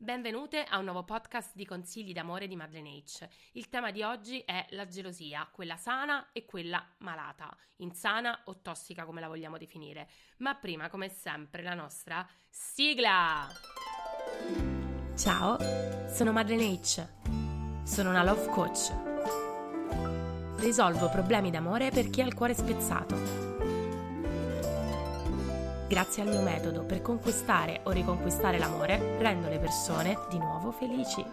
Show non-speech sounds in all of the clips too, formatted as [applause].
Benvenute a un nuovo podcast di consigli d'amore di Madeleine H. Il tema di oggi è la gelosia, quella sana e quella malata, insana o tossica come la vogliamo definire. Ma prima, come sempre, la nostra sigla! Ciao, sono Madeleine H. Sono una love coach. Risolvo problemi d'amore per chi ha il cuore spezzato Grazie al mio metodo per conquistare o riconquistare l'amore, rendo le persone di nuovo felici.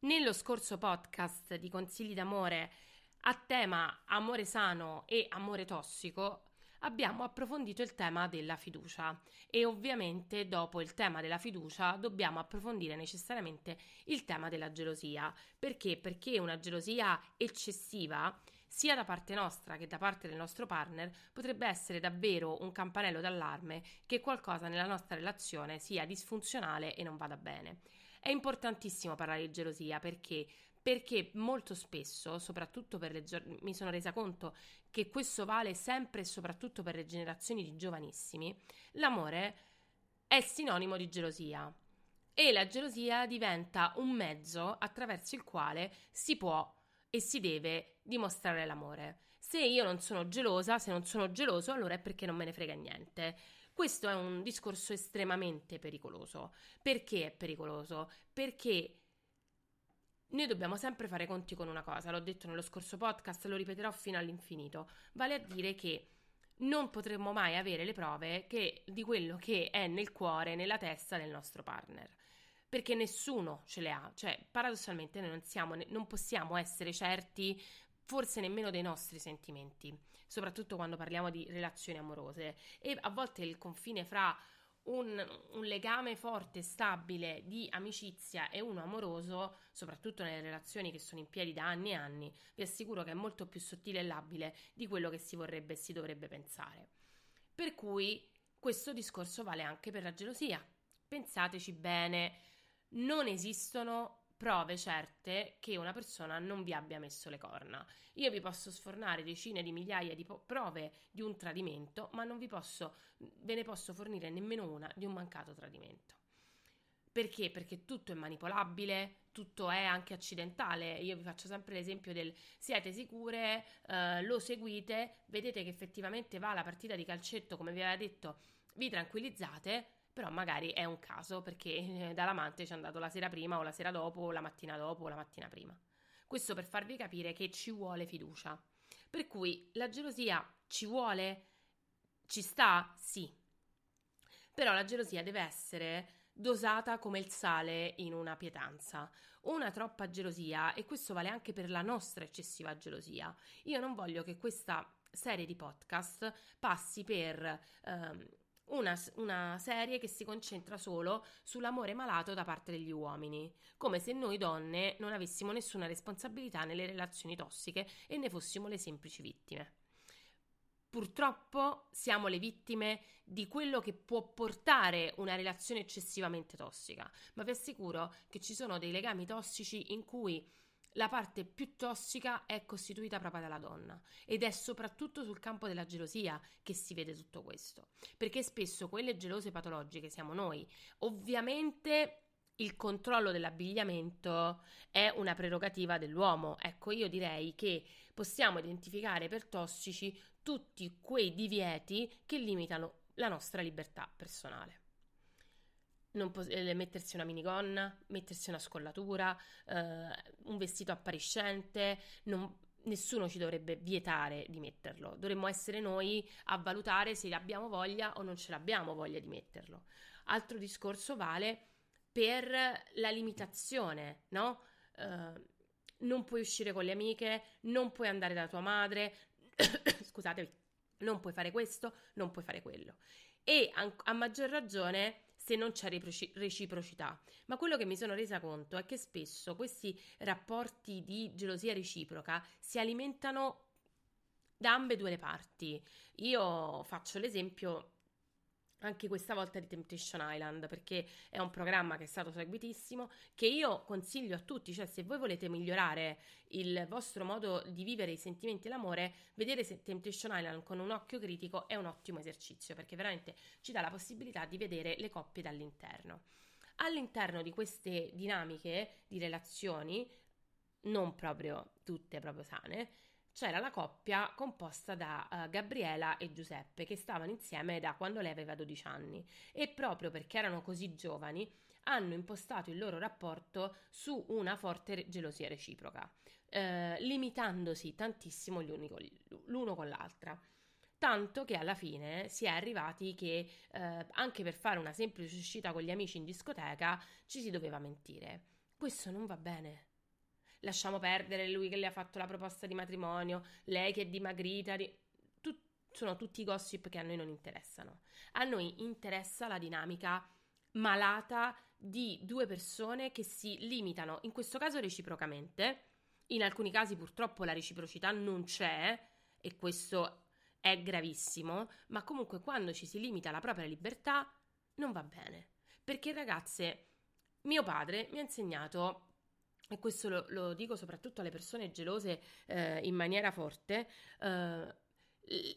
Nello scorso podcast di consigli d'amore a tema amore sano e amore tossico abbiamo approfondito il tema della fiducia e ovviamente dopo il tema della fiducia dobbiamo approfondire necessariamente il tema della gelosia. Perché? Perché una gelosia eccessiva sia da parte nostra che da parte del nostro partner, potrebbe essere davvero un campanello d'allarme che qualcosa nella nostra relazione sia disfunzionale e non vada bene. È importantissimo parlare di gelosia perché perché molto spesso, soprattutto per le mi sono resa conto che questo vale sempre e soprattutto per le generazioni di giovanissimi, l'amore è sinonimo di gelosia e la gelosia diventa un mezzo attraverso il quale si può e si deve dimostrare l'amore. Se io non sono gelosa, se non sono geloso, allora è perché non me ne frega niente. Questo è un discorso estremamente pericoloso. Perché è pericoloso? Perché noi dobbiamo sempre fare conti con una cosa, l'ho detto nello scorso podcast, lo ripeterò fino all'infinito, vale a dire che non potremmo mai avere le prove che, di quello che è nel cuore, nella testa del nostro partner perché nessuno ce le ha, cioè paradossalmente noi non, siamo, non possiamo essere certi forse nemmeno dei nostri sentimenti, soprattutto quando parliamo di relazioni amorose e a volte il confine fra un, un, legame forte, stabile di amicizia e uno amoroso, soprattutto nelle relazioni che sono in piedi da anni e anni, vi assicuro che è molto più sottile e labile di quello che si vorrebbe e si dovrebbe pensare. Per cui questo discorso vale anche per la gelosia. Pensateci bene, non esistono prove certe che una persona non vi abbia messo le corna. Io vi posso sfornare decine di migliaia di po- prove di un tradimento, ma non vi posso, ve ne posso fornire nemmeno una di un mancato tradimento. Perché? Perché tutto è manipolabile, tutto è anche accidentale. Io vi faccio sempre l'esempio del siete sicure, eh, lo seguite, vedete che effettivamente va la partita di calcetto come vi aveva detto, vi tranquillizzate, però magari è un caso perché eh, dall'amante ci è andato la sera prima o la sera dopo o la mattina dopo o la mattina prima. Questo per farvi capire che ci vuole fiducia. Per cui la gelosia ci vuole? Ci sta? Sì. Però la gelosia deve essere dosata come il sale in una pietanza. Una troppa gelosia, e questo vale anche per la nostra eccessiva gelosia. Io non voglio che questa serie di podcast passi per ehm, una, una, serie che si concentra solo sull'amore malato da parte degli uomini, come se noi donne non avessimo nessuna responsabilità nelle relazioni tossiche e ne fossimo le semplici vittime. Purtroppo siamo le vittime di quello che può portare una relazione eccessivamente tossica, ma vi assicuro che ci sono dei legami tossici in cui la parte più tossica è costituita proprio dalla donna ed è soprattutto sul campo della gelosia che si vede tutto questo, perché spesso quelle gelose patologiche siamo noi. Ovviamente il controllo dell'abbigliamento è una prerogativa dell'uomo. Ecco, io direi che possiamo identificare per tossici tutti quei divieti che limitano la nostra libertà personale. Non po- eh, mettersi una minigonna, mettersi una scollatura, eh, un vestito appariscente, non, nessuno ci dovrebbe vietare di metterlo, dovremmo essere noi a valutare se abbiamo voglia o non ce l'abbiamo voglia di metterlo. Altro discorso vale per la limitazione, no? Uh, non puoi uscire con le amiche, non puoi andare da tua madre, [coughs] scusate, non puoi fare questo, non puoi fare quello. E a maggior ragione se non c'è reciprocità. Ma quello che mi sono resa conto è che spesso questi rapporti di gelosia reciproca si alimentano da ambedue le parti. Io faccio l'esempio anche questa volta di Temptation Island perché è un programma che è stato seguitissimo che io consiglio a tutti cioè se voi volete migliorare il vostro modo di vivere i sentimenti e l'amore vedere Temptation Island con un occhio critico è un ottimo esercizio perché veramente ci dà la possibilità di vedere le coppie dall'interno. All'interno di queste dinamiche di relazioni non proprio tutte proprio sane c'era la coppia composta da uh, Gabriela e Giuseppe che stavano insieme da quando lei aveva 12 anni e proprio perché erano così giovani hanno impostato il loro rapporto su una forte gelosia reciproca, eh, limitandosi tantissimo con, l'uno con l'altra. Tanto che alla fine si è arrivati che eh, anche per fare una semplice uscita con gli amici in discoteca ci si doveva mentire. Questo non va bene lasciamo perdere lui che le ha fatto la proposta di matrimonio, lei che è dimagrita. Ri... Tut- sono tutti gossip che a noi non interessano. A noi interessa la dinamica malata di due persone che si limitano, in questo caso reciprocamente. In alcuni casi purtroppo la reciprocità non c'è e questo è gravissimo, ma comunque quando ci si limita alla propria libertà non va bene. Perché ragazze, mio padre mi ha insegnato e questo lo, lo, dico soprattutto alle persone gelose eh, in maniera forte, eh,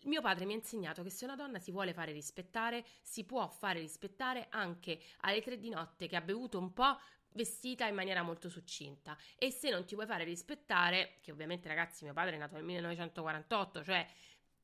mio padre mi ha insegnato che se una donna si vuole fare rispettare, si può fare rispettare anche alle tre di notte che ha bevuto un po' vestita in maniera molto succinta. E se non ti vuoi fare rispettare, che ovviamente ragazzi mio padre è nato nel 1948, cioè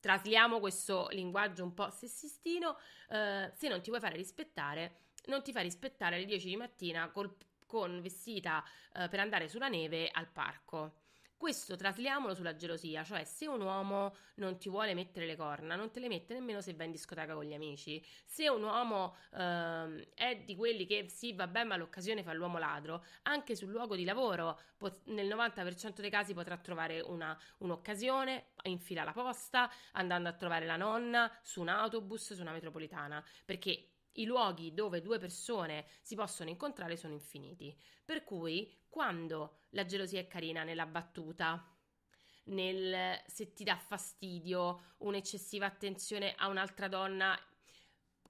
trasliamo questo linguaggio un po' sessistino, eh, se non ti vuoi fare rispettare, non ti fai rispettare alle 10 di mattina col con vestita eh, per andare sulla neve al parco. Questo trasliamolo sulla gelosia, cioè se un uomo non ti vuole mettere le corna, non te le mette nemmeno se vai in discoteca con gli amici. Se un uomo eh, è di quelli che sì, vabbè, ma l'occasione fa l'uomo ladro, anche sul luogo di lavoro pot- nel 90% dei casi potrà trovare una, un'occasione in fila alla posta, andando a trovare la nonna su un autobus, su una metropolitana, perché i luoghi dove due persone si possono incontrare sono infiniti. Per cui, quando la gelosia è carina nella battuta, nel se ti dà fastidio un'eccessiva attenzione a un'altra donna,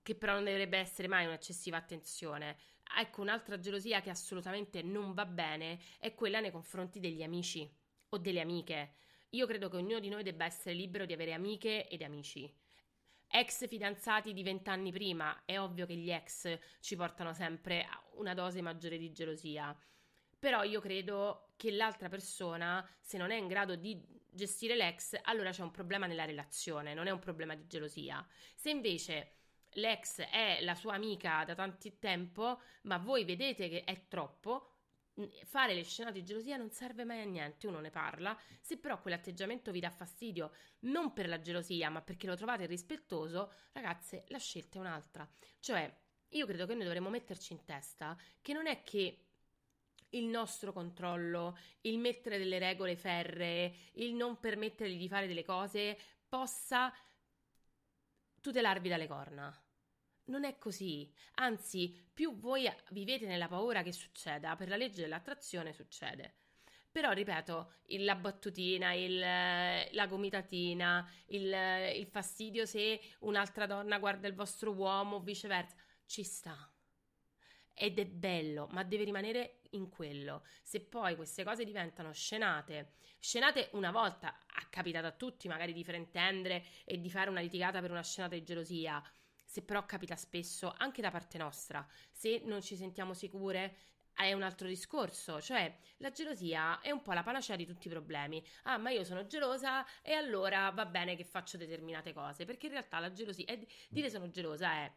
che però non dovrebbe essere mai un'eccessiva attenzione. Ecco, un'altra gelosia che assolutamente non va bene è quella nei confronti degli amici o delle amiche. Io credo che ognuno di noi debba essere libero di avere amiche ed amici ex fidanzati di vent'anni prima, è ovvio che gli ex ci portano sempre una dose maggiore di gelosia. Però io credo che l'altra persona, se non è in grado di gestire l'ex, allora c'è un problema nella relazione, non è un problema di gelosia. Se invece l'ex è la sua amica da tanto tempo, ma voi vedete che è troppo, fare le scenate di gelosia non serve mai a niente, uno ne parla, se però quell'atteggiamento vi dà fastidio non per la gelosia ma perché lo trovate rispettoso, ragazze, la scelta è un'altra. Cioè, io credo che noi dovremmo metterci in testa che non è che il nostro controllo, il mettere delle regole ferree, il non permettergli di fare delle cose possa tutelarvi dalle corna. Non è così, anzi, più voi vivete nella paura che succeda, per la legge dell'attrazione succede. Però, ripeto, il, la battutina, il, la gomitatina, il, il fastidio se un'altra donna guarda il vostro uomo o viceversa, ci sta. Ed è bello, ma deve rimanere in quello. Se poi queste cose diventano scenate, scenate una volta, ha capitato a tutti magari di fraintendere e di fare una litigata per una scenata di gelosia, se però capita spesso anche da parte nostra, se non ci sentiamo sicure, è un altro discorso, cioè la gelosia è un po' la panacea di tutti i problemi. Ah, ma io sono gelosa e allora va bene che faccio determinate cose, perché in realtà la gelosia, è, dire sono gelosa è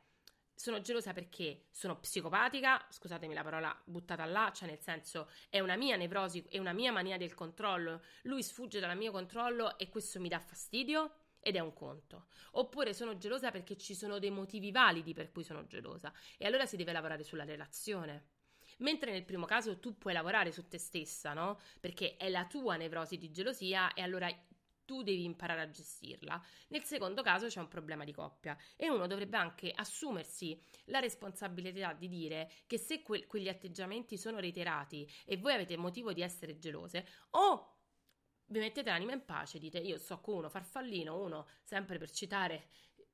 sono gelosa perché sono psicopatica, scusatemi la parola buttata là, cioè nel senso è una mia nevrosi, è una mia mania del controllo, lui sfugge dal mio controllo e questo mi dà fastidio ed è un conto. Oppure sono gelosa perché ci sono dei motivi validi per cui sono gelosa e allora si deve lavorare sulla relazione. Mentre nel primo caso tu puoi lavorare su te stessa, no? Perché è la tua nevrosi di gelosia e allora tu devi imparare a gestirla. Nel secondo caso c'è un problema di coppia e uno dovrebbe anche assumersi la responsabilità di dire che se que- quegli atteggiamenti sono reiterati e voi avete motivo di essere gelose, o vi mettete l'anima in pace, dite io so con uno farfallino, uno sempre per citare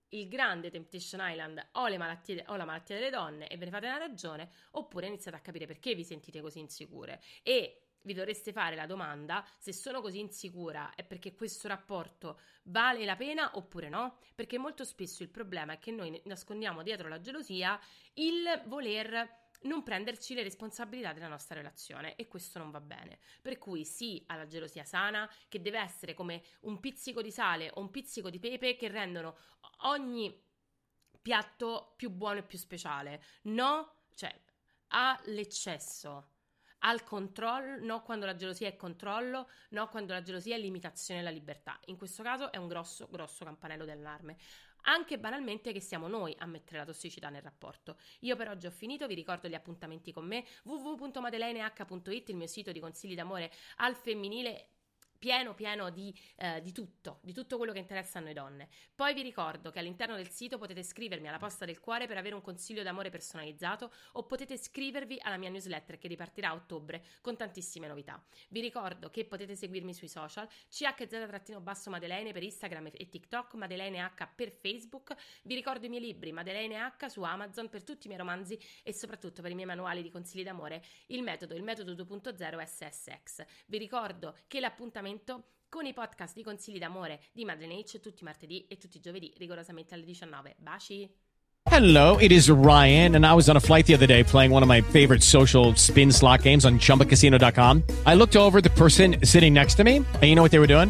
il grande Temptation Island o, malattie, o, la malattia delle donne e ve ne fate una ragione, oppure iniziate a capire perché vi sentite così insicure. E vi dovreste fare la domanda se sono così insicura è perché questo rapporto vale la pena oppure no, perché molto spesso il problema è che noi nascondiamo dietro la gelosia il voler non prenderci le responsabilità della nostra relazione e questo non va bene. Per cui sì alla gelosia sana, che deve essere come un pizzico di sale o un pizzico di pepe che rendono ogni piatto più buono e più speciale. No, cioè all'eccesso al controllo, no quando la gelosia è controllo, no quando la gelosia è limitazione alla libertà. In questo caso è un grosso, grosso campanello d'allarme. Anche banalmente che siamo noi a mettere la tossicità nel rapporto. Io per oggi ho finito, vi ricordo gli appuntamenti con me www.madeleineH.it, il mio sito di consigli d'amore al femminile pieno pieno di, eh, di, tutto, di tutto quello che interessa a noi donne. Poi vi ricordo che all'interno del sito potete scrivermi alla posta del cuore per avere un consiglio d'amore personalizzato o potete iscrivervi alla mia newsletter che ripartirà a ottobre con tantissime novità. Vi ricordo che potete seguirmi sui social, CHZ-Madeleine per Instagram e TikTok, Madeleine H per Facebook. Vi ricordo i miei libri, Madeleine H su Amazon per tutti i miei romanzi e soprattutto per i miei manuali di consigli d'amore, il metodo, il metodo 2.0 SSX. Vi ricordo che l'appuntamento appuntamento con i podcast di consigli d'amore di Madeleine H tutti i martedì e tutti i giovedì rigorosamente alle 19. Baci! Hello, it is Ryan, and I was on a flight the other day playing one of my favorite social spin slot games on chumbacasino.com. I looked over the person sitting next to me, and you know what they were doing?